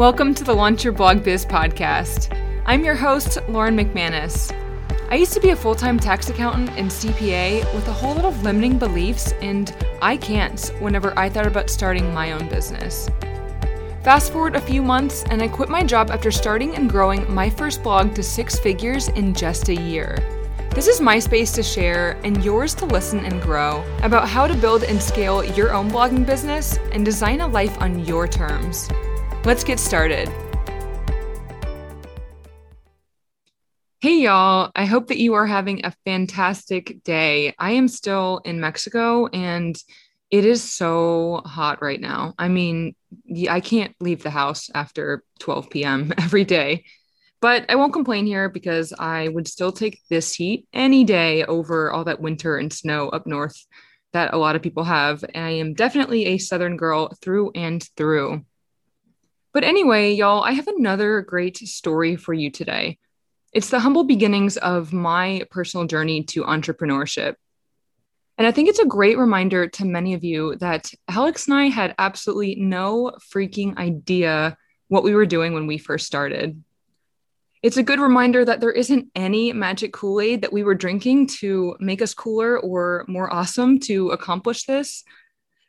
Welcome to the Launch Your Blog Biz podcast. I'm your host, Lauren McManus. I used to be a full time tax accountant and CPA with a whole lot of limiting beliefs and I can't whenever I thought about starting my own business. Fast forward a few months, and I quit my job after starting and growing my first blog to six figures in just a year. This is my space to share and yours to listen and grow about how to build and scale your own blogging business and design a life on your terms. Let's get started. Hey, y'all. I hope that you are having a fantastic day. I am still in Mexico and it is so hot right now. I mean, I can't leave the house after 12 p.m. every day. But I won't complain here because I would still take this heat any day over all that winter and snow up north that a lot of people have. I am definitely a Southern girl through and through. But anyway, y'all, I have another great story for you today. It's the humble beginnings of my personal journey to entrepreneurship. And I think it's a great reminder to many of you that Alex and I had absolutely no freaking idea what we were doing when we first started. It's a good reminder that there isn't any magic Kool Aid that we were drinking to make us cooler or more awesome to accomplish this.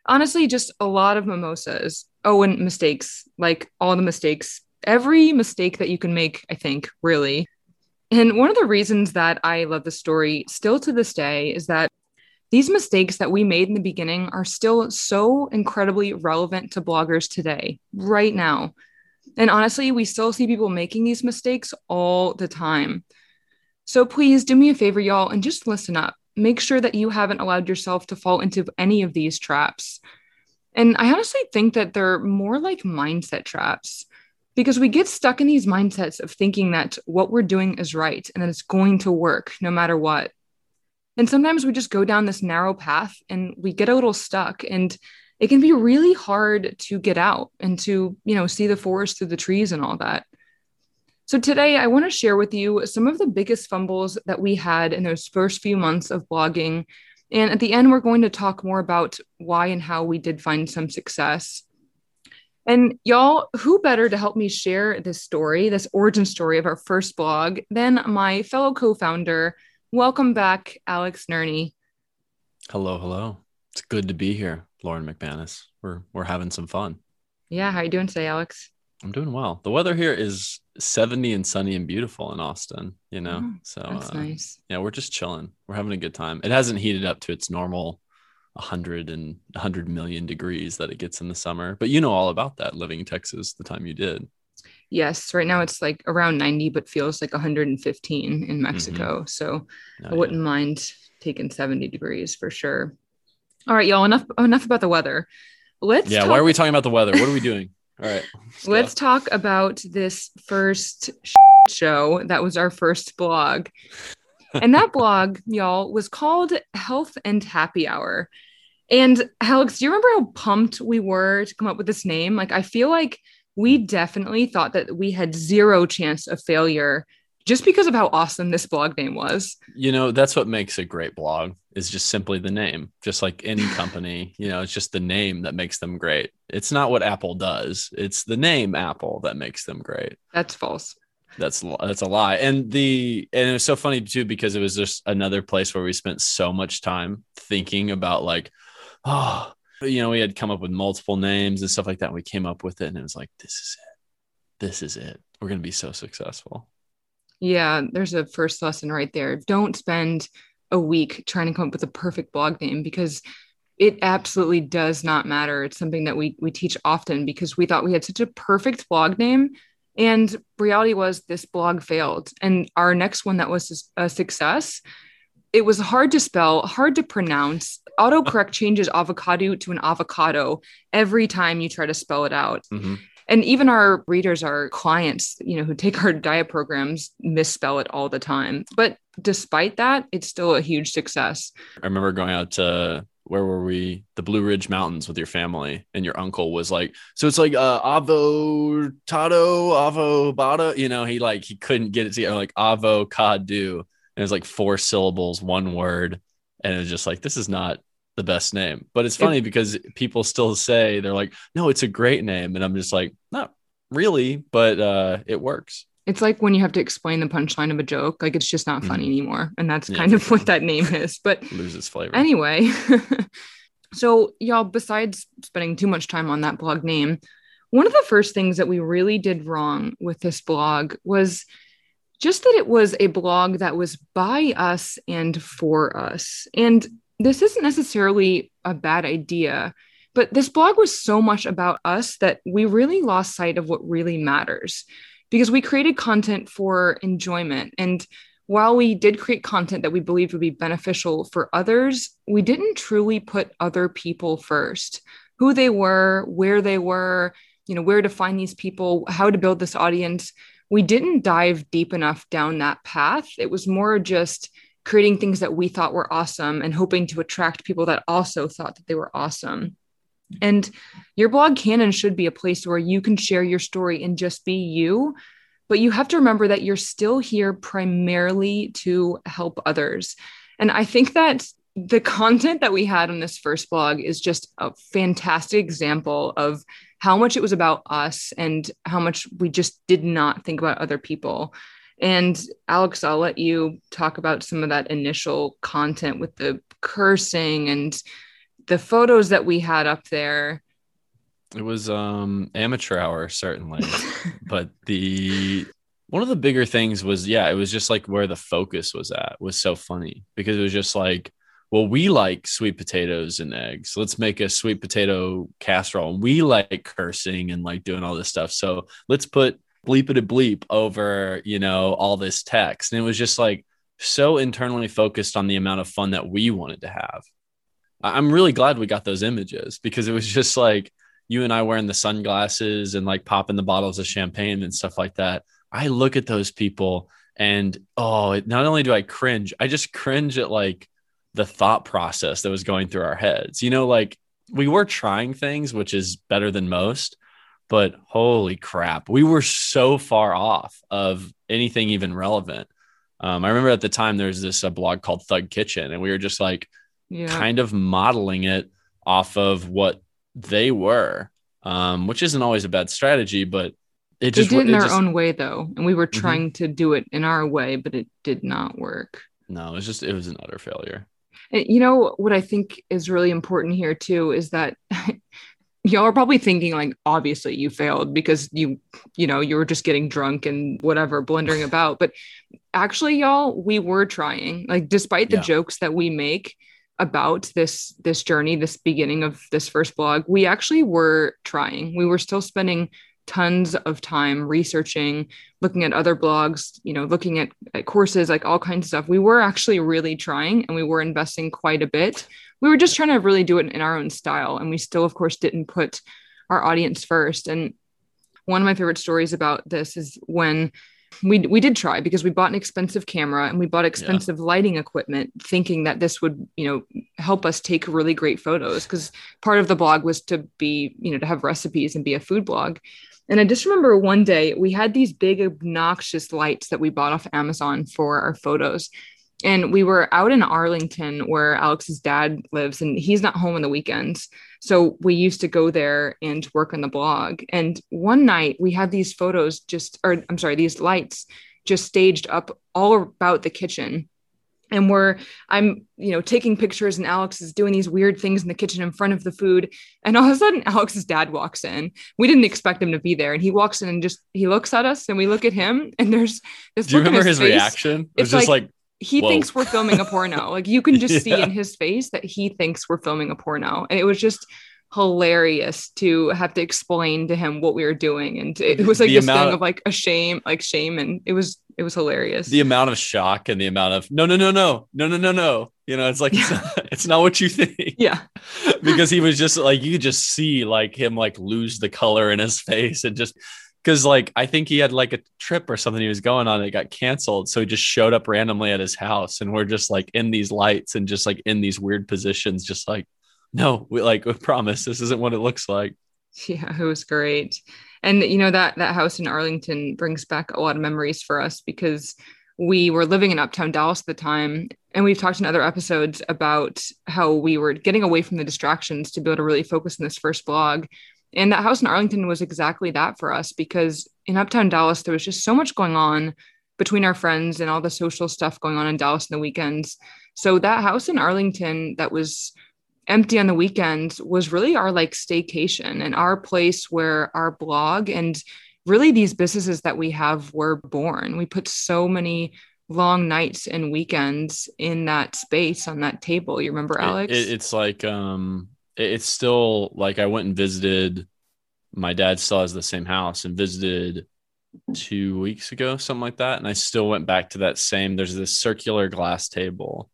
Honestly, just a lot of mimosas. Oh, and mistakes like all the mistakes, every mistake that you can make, I think, really. And one of the reasons that I love the story still to this day is that these mistakes that we made in the beginning are still so incredibly relevant to bloggers today, right now. And honestly, we still see people making these mistakes all the time. So please do me a favor, y'all, and just listen up. Make sure that you haven't allowed yourself to fall into any of these traps. And I honestly think that they're more like mindset traps because we get stuck in these mindsets of thinking that what we're doing is right and that it's going to work no matter what. And sometimes we just go down this narrow path and we get a little stuck. And it can be really hard to get out and to, you know, see the forest through the trees and all that. So today I want to share with you some of the biggest fumbles that we had in those first few months of blogging. And at the end, we're going to talk more about why and how we did find some success. And y'all, who better to help me share this story, this origin story of our first blog, than my fellow co founder? Welcome back, Alex Nerney. Hello, hello. It's good to be here. Lauren McManus. We're we're having some fun. Yeah, how are you doing today, Alex? I'm doing well. The weather here is 70 and sunny and beautiful in Austin, you know. Oh, so that's uh, nice. Yeah, we're just chilling. We're having a good time. It hasn't heated up to its normal 100 and 100 million degrees that it gets in the summer. But you know all about that living in Texas the time you did. Yes, right now it's like around 90 but feels like 115 in Mexico. Mm-hmm. So oh, I wouldn't yeah. mind taking 70 degrees for sure. All right, y'all. Enough enough about the weather. Let's Yeah, talk- why are we talking about the weather? What are we doing? All right. Let's, let's talk about this first show. That was our first blog. and that blog, y'all, was called Health and Happy Hour. And Alex, do you remember how pumped we were to come up with this name? Like, I feel like we definitely thought that we had zero chance of failure just because of how awesome this blog name was. You know, that's what makes a great blog is just simply the name. Just like any company, you know, it's just the name that makes them great. It's not what Apple does. It's the name Apple that makes them great. That's false. That's that's a lie. And the and it was so funny too because it was just another place where we spent so much time thinking about like, oh, you know, we had come up with multiple names and stuff like that. And we came up with it and it was like, this is it. This is it. We're gonna be so successful. Yeah, there's a first lesson right there. Don't spend a week trying to come up with a perfect blog name because it absolutely does not matter. It's something that we we teach often because we thought we had such a perfect blog name and reality was this blog failed and our next one that was a success it was hard to spell, hard to pronounce. Autocorrect changes Avocadu to an avocado every time you try to spell it out. Mm-hmm and even our readers our clients you know who take our diet programs misspell it all the time. But despite that it's still a huge success. I remember going out to where were we? The blue ridge mountains with your family and your uncle was like so it's like uh avocado avobada you know he like he couldn't get it together like avo avocado. And it's like four syllables one word. And it's just like this is not the best name. But it's funny it, because people still say they're like, no, it's a great name. And I'm just like, no, really, but uh, it works. It's like when you have to explain the punchline of a joke, like it's just not funny Mhm. anymore. And that's Yeah, kind of what that name is. But Loses flavor. anyway, so y'all, besides spending too much time on that blog name, one of the first things that we really did wrong with this blog was just that it was a blog that was by us and for us. And this isn't necessarily a bad idea, but this blog was so much about us that we really lost sight of what really matters because we created content for enjoyment. And while we did create content that we believed would be beneficial for others, we didn't truly put other people first. Who they were, where they were, you know, where to find these people, how to build this audience. We didn't dive deep enough down that path. It was more just creating things that we thought were awesome and hoping to attract people that also thought that they were awesome. And your blog can and should be a place where you can share your story and just be you. But you have to remember that you're still here primarily to help others. And I think that the content that we had on this first blog is just a fantastic example of how much it was about us and how much we just did not think about other people. And Alex, I'll let you talk about some of that initial content with the cursing and the photos that we had up there. It was um amateur hour certainly, but the one of the bigger things was yeah, it was just like where the focus was at was so funny because it was just like, well, we like sweet potatoes and eggs. Let's make a sweet potato casserole. And we like cursing and like doing all this stuff. So let's put bleep it a bleep over, you know, all this text. And it was just like so internally focused on the amount of fun that we wanted to have. I'm really glad we got those images because it was just like you and I wearing the sunglasses and like popping the bottles of champagne and stuff like that. I look at those people and oh, not only do I cringe, I just cringe at like the thought process that was going through our heads. You know, like we were trying things, which is better than most, but holy crap, we were so far off of anything even relevant. Um, I remember at the time there was this uh, blog called Thug Kitchen, and we were just like Yeah. kind of modeling it off of what they were, um, which isn't always a bad strategy, but it just They did it in their just- own way though. And we were Mhm. trying to do it in our way, but it did not work. no, it was just it was an utter failure. And you know what I think is really important here too is that y'all are probably thinking like obviously you failed because you you know you were just getting drunk and whatever blundering about. But actually y'all we were trying. Like despite the Yeah. jokes that we make about this this journey this beginning of this first blog we actually were trying. We were still spending tons of time researching looking at other blogs you know looking at, at courses like all kinds of stuff. We were actually really trying and we were investing quite a bit. We were just trying to really do it in our own style and we still of course didn't put our audience first. And one of my favorite stories about this is when we we did try because we bought an expensive camera and we bought expensive lighting equipment thinking that this would you know help us take really great photos because part of the blog was to be you know to have recipes and be a food blog and I just remember one day we had these big obnoxious lights that we bought off Amazon for our photos. And we were out in Arlington where Alex's dad lives, and he's not home on the weekends. So we used to go there and work on the blog. And one night we had these photos just, or I'm sorry, these lights just staged up all about the kitchen. And we're, I'm, you know, taking pictures, and Alex is doing these weird things in the kitchen in front of the food. And all of a sudden, Alex's dad walks in. We didn't expect him to be there, and he walks in and just he looks at us, and we look at him, and there's this. Do you remember his, face. reaction? It was It's just like- like, He Whoa. thinks we're filming a porno. Like you can just see in his face that he thinks we're filming a porno, and it was just hilarious to have to explain to him what we were doing, and it was like The this thing of- of like a shame, like shame, and it was it was hilarious. the amount of shock and the amount of no, no, no, no, no, no, no, no. You know, it's like it's, not, it's not what you think. yeah, because he was just like you could just see like him like lose the color in his face and just because like I think he had like a trip or something he was going on that got canceled. So he just showed up randomly at his house and we're just like in these lights and just like in these weird positions, just like, no, we like we promise this isn't what it looks like. Yeah, it was great. And you know that that house in Arlington brings back a lot of memories for us because we were living in uptown Dallas at the time and we've talked in other episodes about how we were getting away from the distractions to be able to really focus on this first blog. And that house in Arlington was exactly that for us because in Uptown Dallas, there was just so much going on between our friends and all the social stuff going on in Dallas in the weekends. So that house in Arlington that was empty on the weekends was really our like staycation and our place where our blog and really these businesses that we have were born. We put so many long nights and weekends in that space on that table. You remember, Alex? It, it, it's like um, it, it's still like I went and visited. My dad still has the same house and visited two weeks ago, something like that. And I still went back to that same. There's this circular glass table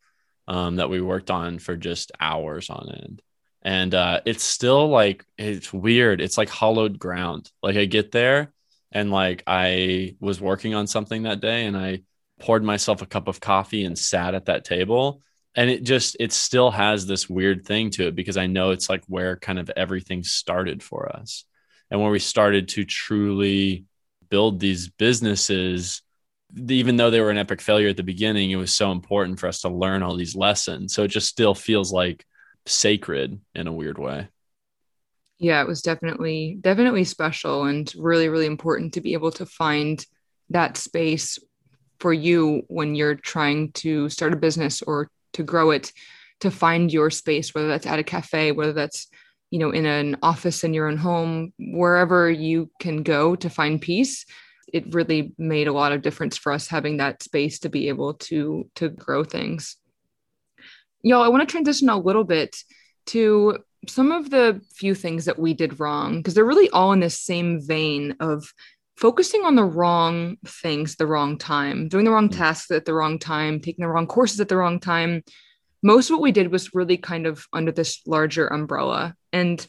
um, that we worked on for just hours on end. And uh, it's still like it's weird. It's like hollowed ground. Like I get there and like I was working on something that day and I poured myself a cup of coffee and sat at that table and it just it still has this weird thing to it because i know it's like where kind of everything started for us and where we started to truly build these businesses even though they were an epic failure at the beginning it was so important for us to learn all these lessons. So it just still feels like sacred in a weird way. Yeah it was definitely definitely special and really really important to be able to find that space for you when you're trying to start a business or to grow it to find your space whether that's at a cafe whether that's you know in an office in your own home wherever you can go to find peace it really made a lot of difference for us having that space to be able to to grow things y'all i want to transition a little bit to some of the few things that we did wrong because they're really all in this same vein of focusing on the wrong things the wrong time, doing the wrong mm. tasks at the wrong time, taking the wrong courses at the wrong time. Most of what we did was really kind of under this larger umbrella. And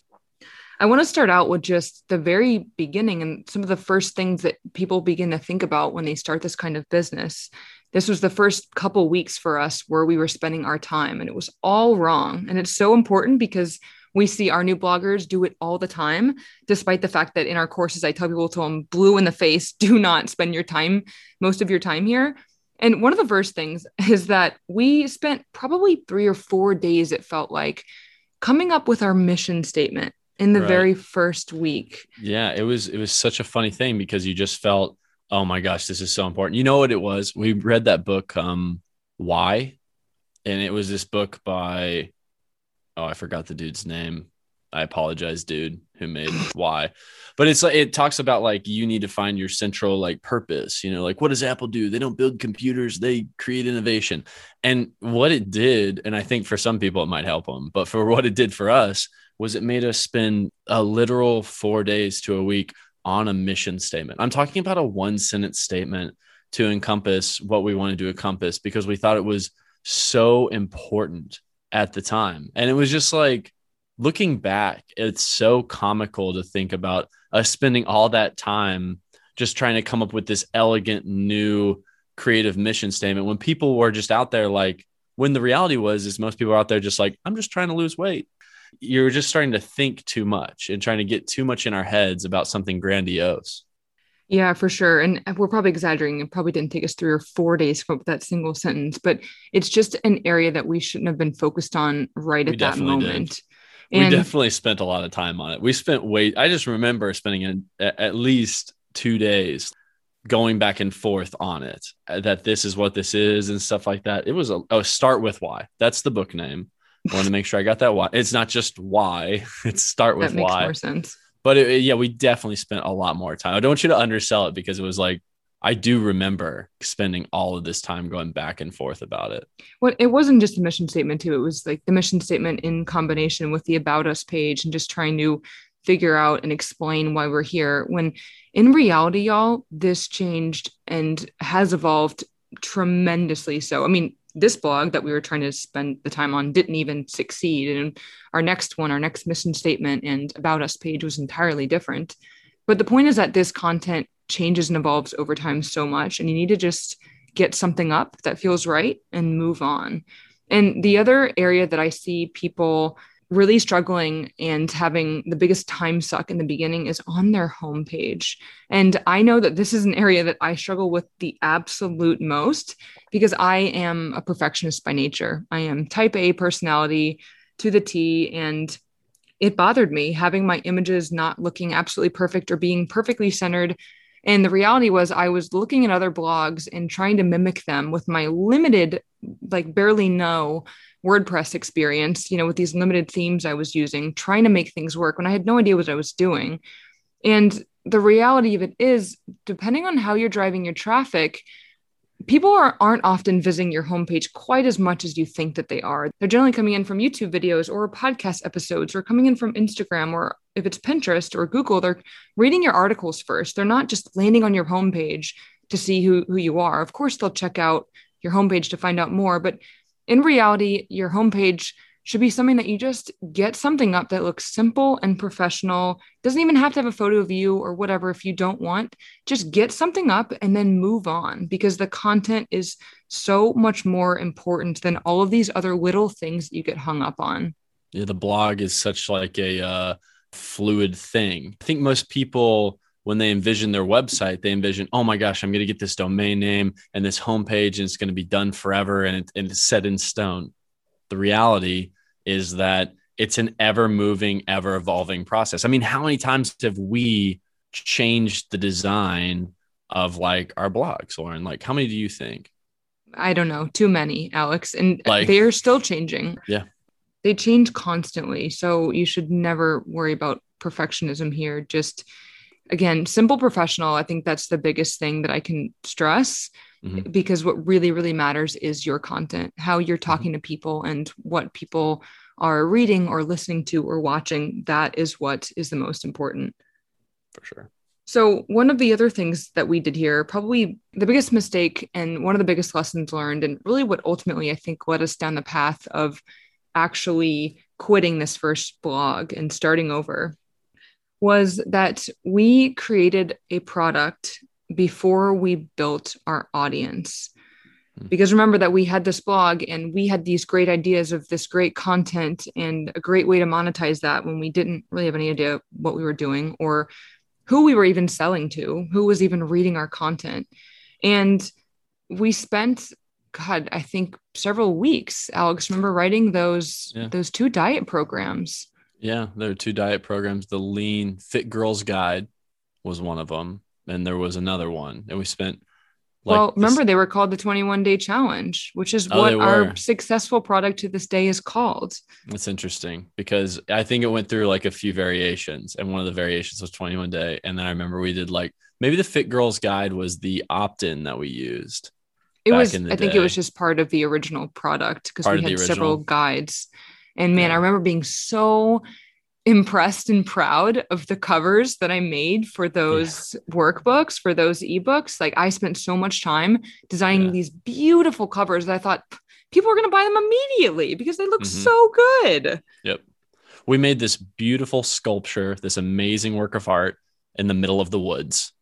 I want to start out with just the very beginning and some of the first things that people begin to think about when they start this kind of business. This was the first couple weeks for us where we were spending our time, and it was all wrong. And it's so important because we see our new bloggers do it all the time, despite the fact that in our courses, I tell people to them blue in the face, do not spend your time, most of your time here. And one of the first things is that we spent probably three or four days, it felt like, coming up with our mission statement in the right. very first week. Yeah, it was it was such a funny thing because you just felt, oh my gosh, this is so important. You know what it was? We read that book, um, Why, and it was this book by oh, I forgot the dude's name. I apologize, dude, who made why. But it's like it talks about like you need to find your central like purpose, you know, like what does Apple do? They don't build computers, they create innovation. And what it did, and I think for some people it might help them, but for what it did for us was it made us spend a literal four days to a week on a mission statement. I'm talking about a one sentence statement to encompass what we wanted to encompass because we thought it was so important at the time. And it was just like looking back, it's so comical to think about us spending all that time just trying to come up with this elegant new creative mission statement when people were just out there like when the reality was is most people are out there just like I'm just trying to lose weight. You're just starting to think too much and trying to get too much in our heads about something grandiose. Yeah, for sure. And we're probably exaggerating. It probably didn't take us three or four days to come up with that single sentence, but it's just an area that we shouldn't have been focused on right we at that moment. And we definitely spent a lot of time on it. We spent wait. I just remember spending at least two days going back and forth on it. That this is what this is and stuff like that. It was a oh, start with why. That's the book name. I want to make sure I got that why. It's not just why. It's start with that makes why. More sense but it, yeah, we definitely spent a lot more time. I don't want you to undersell it because it was like I do remember spending all of this time going back and forth about it. Well, it wasn't just the mission statement too. It was like the mission statement in combination with the about us page and just trying to figure out and explain why we're here. When in reality, y'all, this changed and has evolved tremendously. So, I mean, this blog that we were trying to spend the time on didn't even succeed. And our next one, our next mission statement and about us page was entirely different. But the point is that this content changes and evolves over time so much, and you need to just get something up that feels right and move on. And the other area that I see people really struggling and having the biggest time suck in the beginning is on their homepage. And I know that this is an area that I struggle with the absolute most because I am a perfectionist by nature. I am type A personality to the T. And it bothered me having my images not looking absolutely perfect or being perfectly centered. And the reality was, I was looking at other blogs and trying to mimic them with my limited, like barely no WordPress experience, you know, with these limited themes I was using, trying to make things work when I had no idea what I was doing. And the reality of it is, depending on how you're driving your traffic, people are, aren't often visiting your homepage quite as much as you think that they are. They're generally coming in from YouTube videos or podcast episodes or coming in from Instagram or if it's Pinterest or Google, they're reading your articles first. They're not just landing on your homepage to see who, who you are. Of course, they'll check out your homepage to find out more, but in reality, your homepage should be something that you just get something up that looks simple and professional. Doesn't even have to have a photo of you or whatever if you don't want. Just get something up and then move on because the content is so much more important than all of these other little things that you get hung up on. Yeah, the blog is such like a uh, fluid thing. I think most people when they envision their website, they envision, oh my gosh, I'm going to get this domain name and this homepage, and it's going to be done forever and, it, and it's set in stone. The reality is that it's an ever moving, ever evolving process. I mean, how many times have we changed the design of like our blogs, Lauren? Like, how many do you think? I don't know, too many, Alex. And like, they are still changing. Yeah. They change constantly. So you should never worry about perfectionism here. Just again, simple professional. I think that's the biggest thing that I can stress mm-hmm. because what really, really matters is your content, how you're mm-hmm. talking mm-hmm. to people and what people are reading or listening to or watching. That is what is the most important. For sure. So, one of the other things that we did here, probably the biggest mistake and one of the biggest lessons learned, and really what ultimately I think led us down the path of actually quitting this first blog and starting over, was that we created a product before we built our audience. Hmm. Because remember that we had this blog and we had these great ideas of this great content and a great way to monetize that when we didn't really have any idea what we were doing or who we were even selling to, who was even reading our content. And we spent god i think several weeks alex remember writing those yeah. those two diet programs yeah there are two diet programs. The lean fit girls guide was one of them and there was another one and we spent like well remember this... they were called the 21 day challenge which is oh, what our successful product to this day is called. That's interesting because i think it went through like a few variations and one of the variations was 21 day and then i remember we did like maybe the fit girls guide was the opt-in that we used it was i day. think it was just part of the original product because we had several guides and man i remember being so impressed and proud of the covers that I made for those yeah. workbooks, for those ebooks. Like I spent so much time designing yeah. these beautiful covers that I thought people are going to buy them immediately because they look mm-hmm. so good. Yep. We made this beautiful sculpture, this amazing work of art in the middle of the woods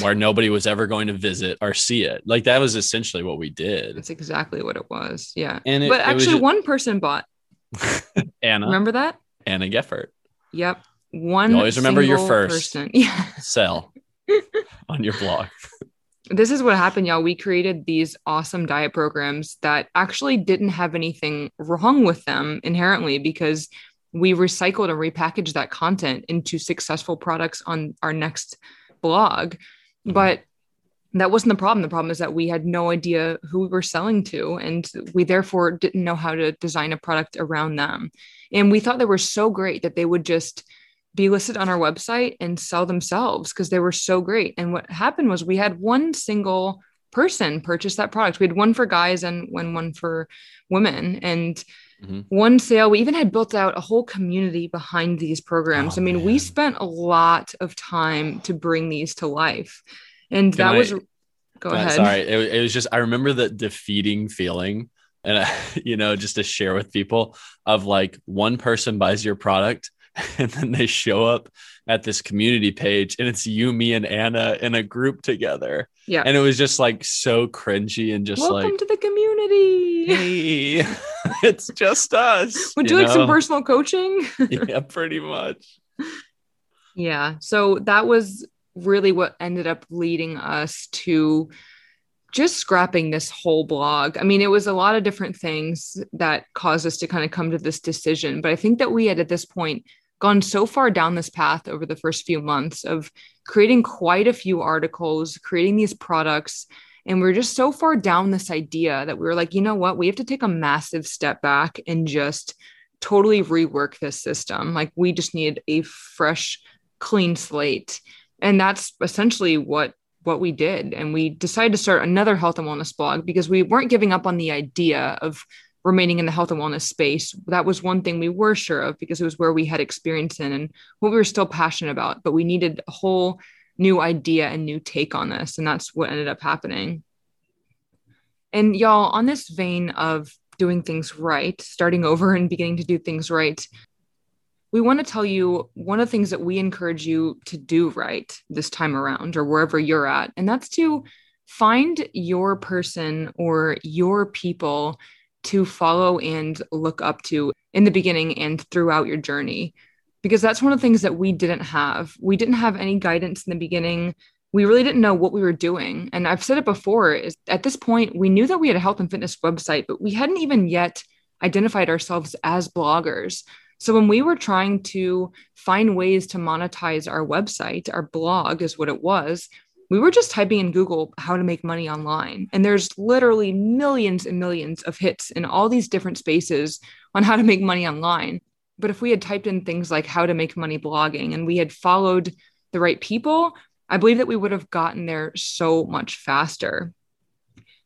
where nobody was ever going to visit or see it. Like that was essentially what we did. That's exactly what it was. Yeah. And it, but actually, just... one person bought. Anna. Remember that? Anna Geffert. Yep. One. You always remember your first person. Yeah. sell on your blog. This is what happened, y'all. We created these awesome diet programs that actually didn't have anything wrong with them inherently because we recycled and repackaged that content into successful products on our next blog. Mm-hmm. But that wasn't the problem. The problem is that we had no idea who we were selling to, and we therefore didn't know how to design a product around them. And we thought they were so great that they would just be listed on our website and sell themselves because they were so great. And what happened was we had one single person purchase that product. We had one for guys and one one for women. And mm-hmm. one sale, we even had built out a whole community behind these programs. Oh, I mean, man. we spent a lot of time to bring these to life. And Can that I, was go ahead. Sorry. It, it was just I remember the defeating feeling and uh, you know just to share with people of like one person buys your product and then they show up at this community page and it's you me and anna in a group together. Yeah. And it was just like so cringy and just like welcome like to the community. Hey it's just us would you, you like some personal coaching? Yeah pretty much. Yeah. So that was really what ended up leading us to just scrapping this whole blog. I mean, it was a lot of different things that caused us to kind of come to this decision. But I think that we had at this point gone so far down this path over the first few months of creating quite a few articles, creating these products. And we're just so far down this idea that we were like, you know what? We have to take a massive step back and just totally rework this system. Like, we just need a fresh, clean slate. And that's essentially what what we did and we decided to start another health and wellness blog because we weren't giving up on the idea of remaining in the health and wellness space. That was one thing we were sure of because it was where we had experience in and what we were still passionate about. But we needed a whole new idea and new take on this. And that's what ended up happening. And y'all, on this vein of doing things right, starting over and beginning to do things right, we want to tell you one of the things that we encourage you to do right this time around or wherever you're at. And that's to find your person or your people to follow and look up to in the beginning and throughout your journey because that's one of the things that we didn't have. We didn't have any guidance in the beginning. We really didn't know what we were doing. And I've said it before is at this point we knew that we had a health and fitness website, but we hadn't even yet identified ourselves as bloggers. So when we were trying to find ways to monetize our website, our blog is what it was, we were just typing in Google how to make money online. And there's literally millions and millions of hits in all these different spaces on how to make money online. But if we had typed in things like how to make money blogging and we had followed the right people, I believe that we would have gotten there so much faster.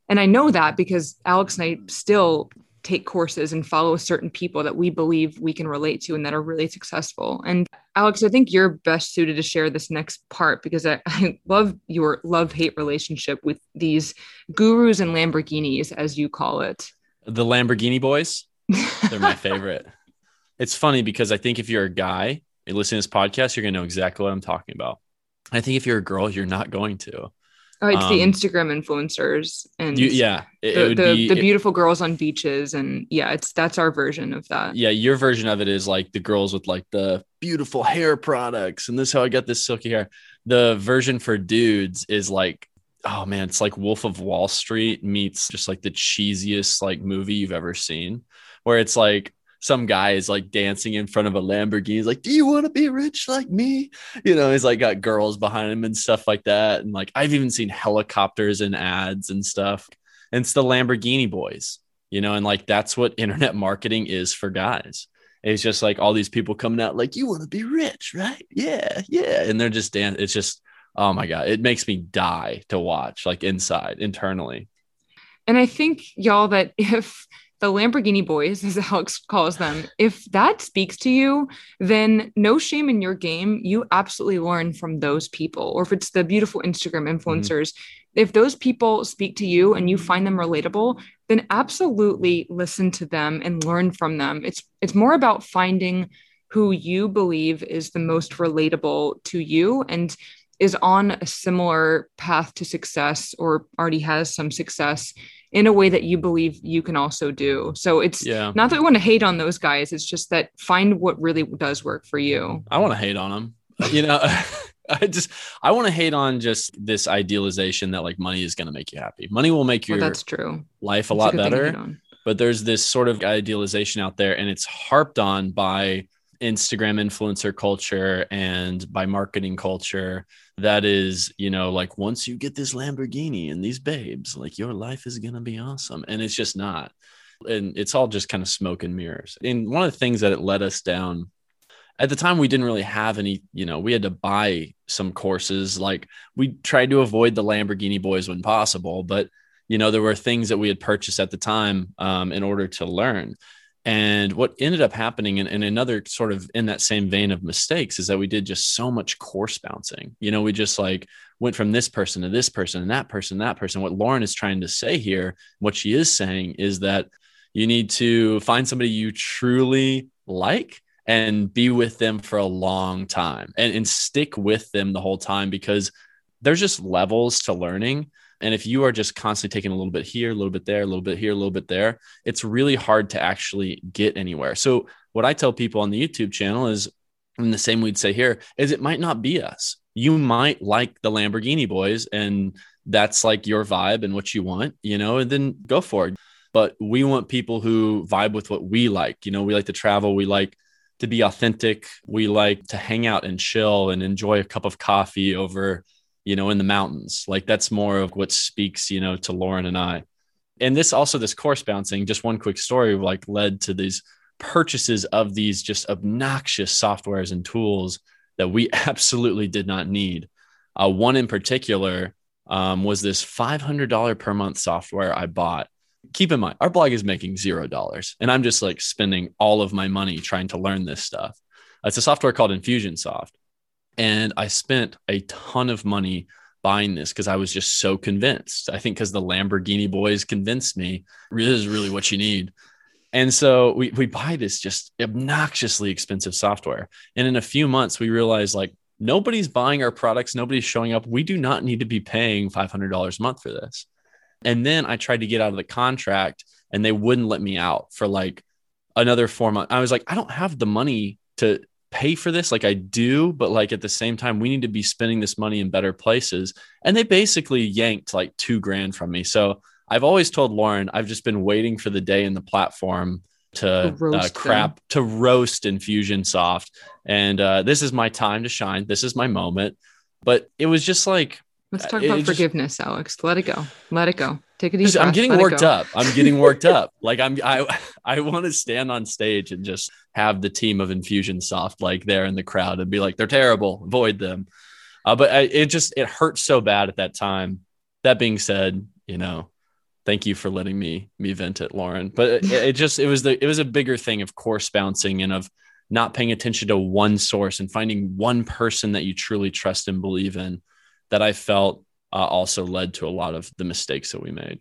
And I know that because Alex and I still take courses and follow certain people that we believe we can relate to and that are really successful. And Alex, I think you're best suited to share this next part because I, I love your love hate relationship with these gurus and Lamborghinis, as you call it. The Lamborghini boys, they're my favorite. It's funny because I think if you're a guy and listening to this podcast, you're going to know exactly what I'm talking about. I think if you're a girl, you're not going to. Oh, it's um, the Instagram influencers and you, yeah, it, the, it the, be, the, beautiful girls on beaches and yeah, it's that's our version of that. Yeah, your version of it is like the girls with like the beautiful hair products and this is how I got this silky hair. The version for dudes is like oh man, it's like Wolf of Wall Street meets just like the cheesiest like movie you've ever seen, where it's like some guy is like dancing in front of a Lamborghini. He's like, Do you want to be rich like me? You know, he's like got girls behind him and stuff like that. And like, I've even seen helicopters in ads and stuff. And it's the Lamborghini boys, you know, and like that's what internet marketing is for guys. It's just like all these people coming out, like, You want to be rich, right? Yeah, yeah. And they're just dancing. It's just, oh my God, it makes me die to watch, like inside, internally. And I think, y'all, that if the Lamborghini boys, as Alex calls them, if that speaks to you, then no shame in your game. You absolutely learn from those people. Or if it's the beautiful Instagram mm-hmm. influencers, mm-hmm. if those people speak to you and you find them relatable, then absolutely listen to them and learn from them. It's it's more about finding who you believe is the most relatable to you and is on a similar path to success or already has some success in a way that you believe you can also do. So it's yeah. not that we want to hate on those guys. It's just that find what really does work for you. I want to hate on them. You know, I just I want to hate on just this idealization that like money is going to make you happy. Money will make your well, that's true life a that's lot a better. But there's this sort of idealization out there, and it's harped on by Instagram influencer culture and by marketing culture that is, you know, like once you get this Lamborghini and these babes, like your life is going to be awesome. And it's just not. And it's all just kind of smoke and mirrors. And one of the things that it led us down at the time, we didn't really have any, you know, we had to buy some courses. Like we tried to avoid the Lamborghini boys when possible, but, you know, there were things that we had purchased at the time um, in order to learn. And what ended up happening, and, and, another sort of in that same vein of mistakes, is that we did just so much course bouncing. You know, we just like went from this person to this person and that person, that person. What Lauren is trying to say here, what she is saying is that you need to find somebody you truly like and be with them for a long time and, and stick with them the whole time because there's just levels to learning and if you are just constantly taking a little bit here, a little bit there, a little bit here, a little bit there, it's really hard to actually get anywhere. So, what I tell people on the YouTube channel is, and the same we'd say here, is it might not be us. You might like the Lamborghini boys, and that's like your vibe and what you want, you know, and then go for it. But we want people who vibe with what we like. You know, we like to travel, we like to be authentic. We like to hang out and chill and enjoy a cup of coffee over, you know, in the mountains. Like that's more of what speaks, you know, to Lauren and I. And this also, this course bouncing, just one quick story, like led to these purchases of these just obnoxious softwares and tools that we absolutely did not need. Uh, one in particular um, was this $500 per month software I bought. Keep in mind, our blog is making zero dollars, and I'm just like spending all of my money trying to learn this stuff. It's a software called Infusionsoft. And I spent a ton of money buying this because I was just so convinced. I think because the Lamborghini boys convinced me this is really what you need. And so we, we buy this just obnoxiously expensive software. And in a few months, we realized like nobody's buying our products, nobody's showing up. We do not need to be paying $500 a month for this. And then I tried to get out of the contract and they wouldn't let me out for like another four months. I was like, I don't have the money to pay for this like I do, but like at the same time, we need to be spending this money in better places. And they basically yanked like two grand from me. So I've always told Lauren, I've just been waiting for the day in the platform to, uh, crap them. to roast Infusionsoft. And uh, this is my time to shine. This is my moment. But it was just like let's talk about forgiveness, just, Alex. Let it go. Let it go. Take deep breath. I'm getting worked up. I'm getting worked up. Like I'm I I want to stand on stage and just have the team of Infusionsoft like there in the crowd and be like, they're terrible. Avoid them. Uh, but I, it just it hurts so bad at that time. That being said, you know, thank you for letting me me vent it lauren but it, it, just it was the it was a bigger thing of course bouncing and of not paying attention to one source and finding one person that you truly trust and believe in that i felt uh, also led to a lot of the mistakes that we made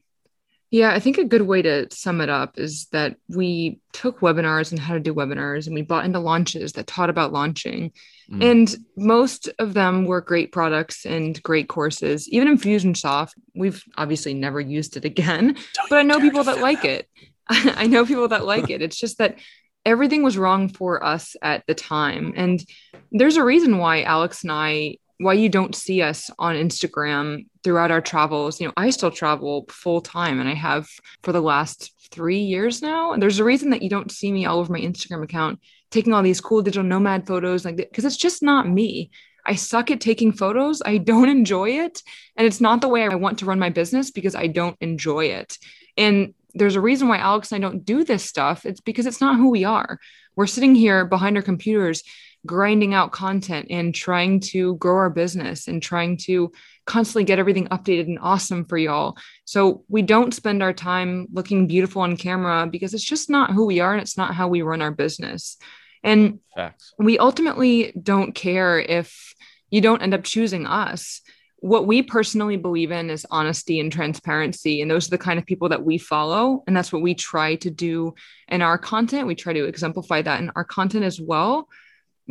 yeah, I think a good way to sum it up is that we took webinars and how to do webinars and we bought into launches that taught about launching. Mm. And most of them were great products and great courses. Even Infusionsoft, we've obviously never used it again, Don't but I know people that like it. I know people that like it. It's just that everything was wrong for us at the time. And there's a reason why Alex and I why you don't see us on Instagram throughout our travels. You know, I still travel full time and I have for the last three years now. And there's a reason that you don't see me all over my Instagram account taking all these cool digital nomad photos, like because it's just not me. I suck at taking photos. I don't enjoy it. And it's not the way I want to run my business because I don't enjoy it. And there's a reason why Alex and I don't do this stuff. It's because it's not who we are. We're sitting here behind our computers grinding out content and trying to grow our business and trying to constantly get everything updated and awesome for y'all. So we don't spend our time looking beautiful on camera because it's just not who we are and it's not how we run our business. And Facts. we ultimately don't care if you don't end up choosing us. What we personally believe in is honesty and transparency. And those are the kind of people that we follow. And that's what we try to do in our content. We try to exemplify that in our content as well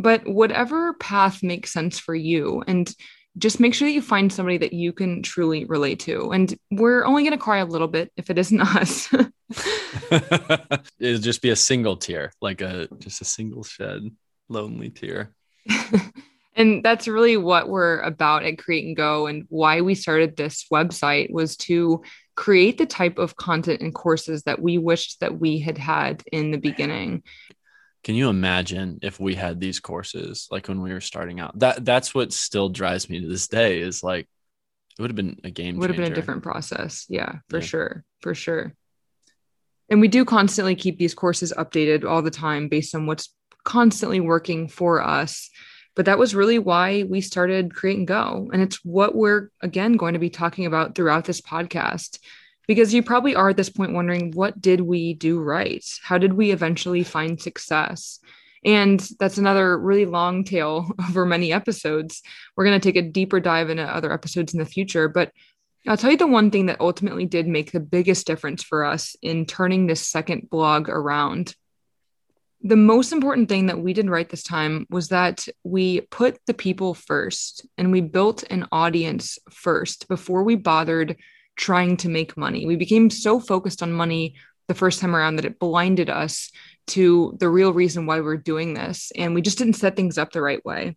but whatever path makes sense for you and just make sure that you find somebody that you can truly relate to. And we're only going to cry a little bit if it isn't us. It'll just be a single tear like a just a single shed lonely tear. And that's really what we're about at create and go and why we started this website was to create the type of content and courses that we wished that we had had in the beginning can you imagine if we had these courses like when we were starting out? That that's what still drives me to this day is like it would have been a game changer. would have been a different process. Yeah, for yeah. sure. For sure. And we do constantly keep these courses updated all the time based on what's constantly working for us. But that was really why we started Create and Go. And it's what we're again going to be talking about throughout this podcast because you probably are at this point wondering what did we do right? How did we eventually find success? And that's another really long tail over many episodes. We're going to take a deeper dive into other episodes in the future but i'll tell you the one thing that ultimately did make the biggest difference for us in turning this second blog around. The most important thing that we did right this time was that we put the people first and we built an audience first before we bothered trying to make money. We became so focused on money the first time around that it blinded us to the real reason why we're doing this. And we just didn't set things up the right way.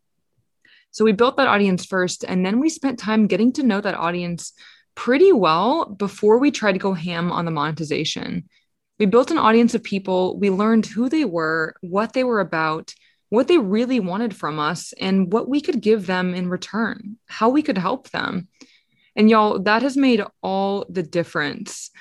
So we built that audience first, and then we spent time getting to know that audience pretty well before we tried to go ham on the monetization. We built an audience of people, we learned who they were, what they were about, what they really wanted from us and what we could give them in return, how we could help them. And y'all, that has made all the difference.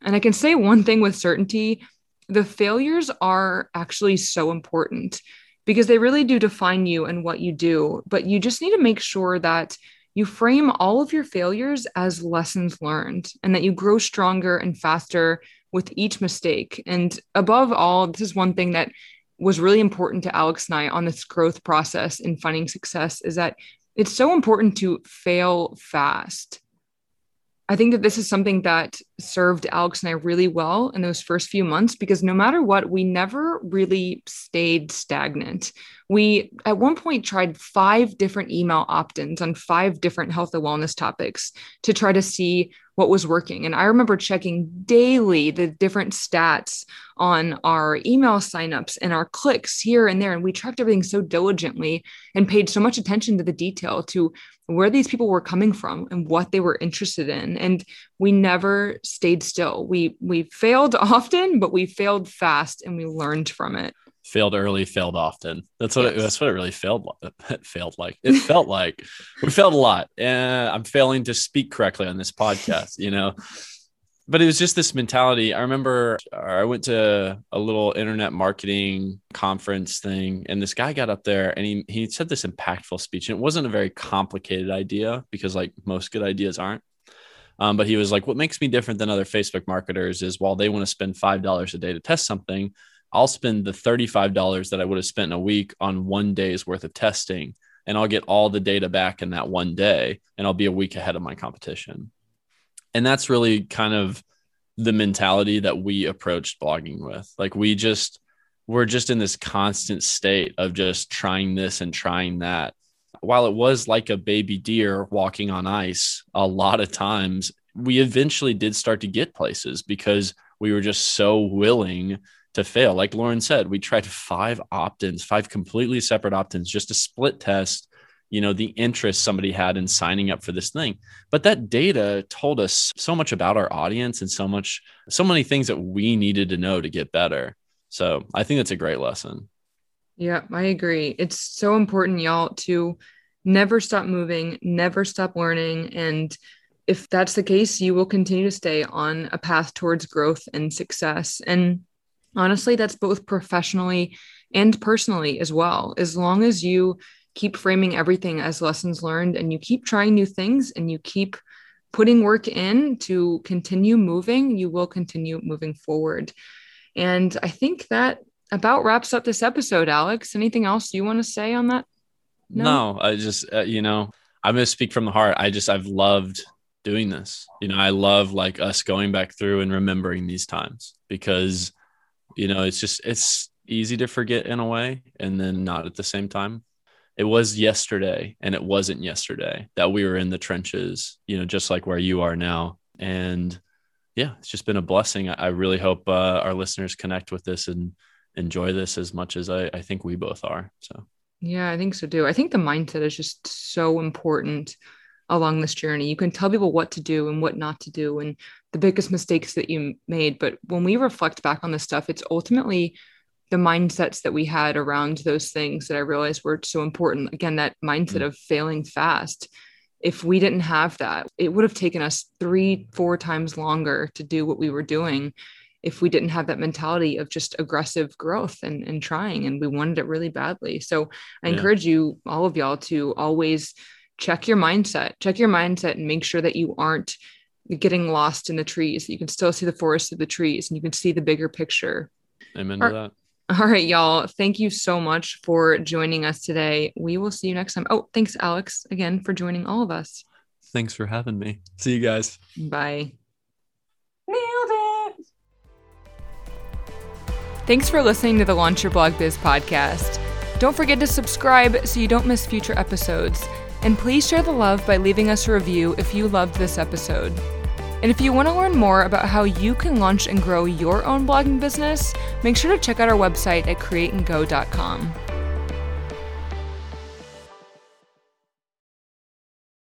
And I can say one thing with certainty the failures are actually so important because they really do define you and what you do. But you just need to make sure that you frame all of your failures as lessons learned and that you grow stronger and faster with each mistake. And above all, this is one thing that was really important to Alex and I on this growth process in finding success is that it's so important to fail fast. I think that this is something that served Alex and I really well in those first few months because no matter what, we never really stayed stagnant. We at one point tried five different email opt ins on five different health and wellness topics to try to see what was working. And I remember checking daily the different stats on our email signups and our clicks here and there. And we tracked everything so diligently and paid so much attention to the detail to where these people were coming from and what they were interested in. And we never stayed still. We we failed often, but we failed fast and we learned from it failed early, failed often. That's what yes. it, that's what it really failed it failed like. It felt like we failed a lot. And I'm failing to speak correctly on this podcast, you know. But it was just this mentality. I remember I went to a little internet marketing conference thing, and this guy got up there and he he said this impactful speech. And it wasn't a very complicated idea because like most good ideas aren't. Um, but he was like, what makes me different than other Facebook marketers is while they want to spend $5 a day to test something, I'll spend the $35 that I would have spent in a week on one day's worth of testing and I'll get all the data back in that one day and I'll be a week ahead of my competition. And that's really kind of the mentality that we approached blogging with. Like we just we're just in this constant state of just trying this and trying that. While it was like a baby deer walking on ice, a lot of times we eventually did start to get places because we were just so willing to fail. Like Lauren said, we tried five opt-ins, five completely separate opt-ins, just to split test, you know, the interest somebody had in signing up for this thing. But that data told us so much about our audience and so much, so many things that we needed to know to get better. So I think that's a great lesson. Yeah, I agree. It's so important, y'all, to never stop moving, never stop learning. And if that's the case, you will continue to stay on a path towards growth and success. And honestly, that's both professionally and personally as well. As long as you keep framing everything as lessons learned and you keep trying new things and you keep putting work in to continue moving, you will continue moving forward. And I think that about wraps up this episode, Alex. Anything else you want to say on that? No, no I just, uh, you know, I'm going to speak from the heart. I just, I've loved doing this. You know, I love like us going back through and remembering these times because you know it's just it's easy to forget in a way and then not at the same time. It was yesterday and it wasn't yesterday that we were in the trenches you know just like where you are now. And yeah it's just been a blessing. I, really hope uh, our listeners connect with this and enjoy this as much as I, I think we both are so. Yeah i think so too. I think the mindset is just so important along this journey. You can tell people what to do and what not to do and the biggest mistakes that you made. But when we reflect back on this stuff, it's ultimately the mindsets that we had around those things that I realized were so important. Again, that mindset mm-hmm. of failing fast. If we didn't have that, it would have taken us three, four times longer to do what we were doing if we didn't have that mentality of just aggressive growth and, and trying. And we wanted it really badly. So I yeah. encourage you, all of y'all, to always check your mindset, check your mindset and make sure that you aren't getting lost in the trees. You can still see the forest of the trees and you can see the bigger picture. Amen to that. All right, y'all. Thank you so much for joining us today. We will see you next time. Oh, thanks, Alex, again for joining all of us. Thanks for having me. See you guys. Bye. Nailed it. Thanks for listening to the Launch Your Blog Biz podcast. Don't forget to subscribe so you don't miss future episodes. And please share the love by leaving us a review if you loved this episode. And if you want to learn more about how you can launch and grow your own blogging business, make sure to check out our website at createandgo.com.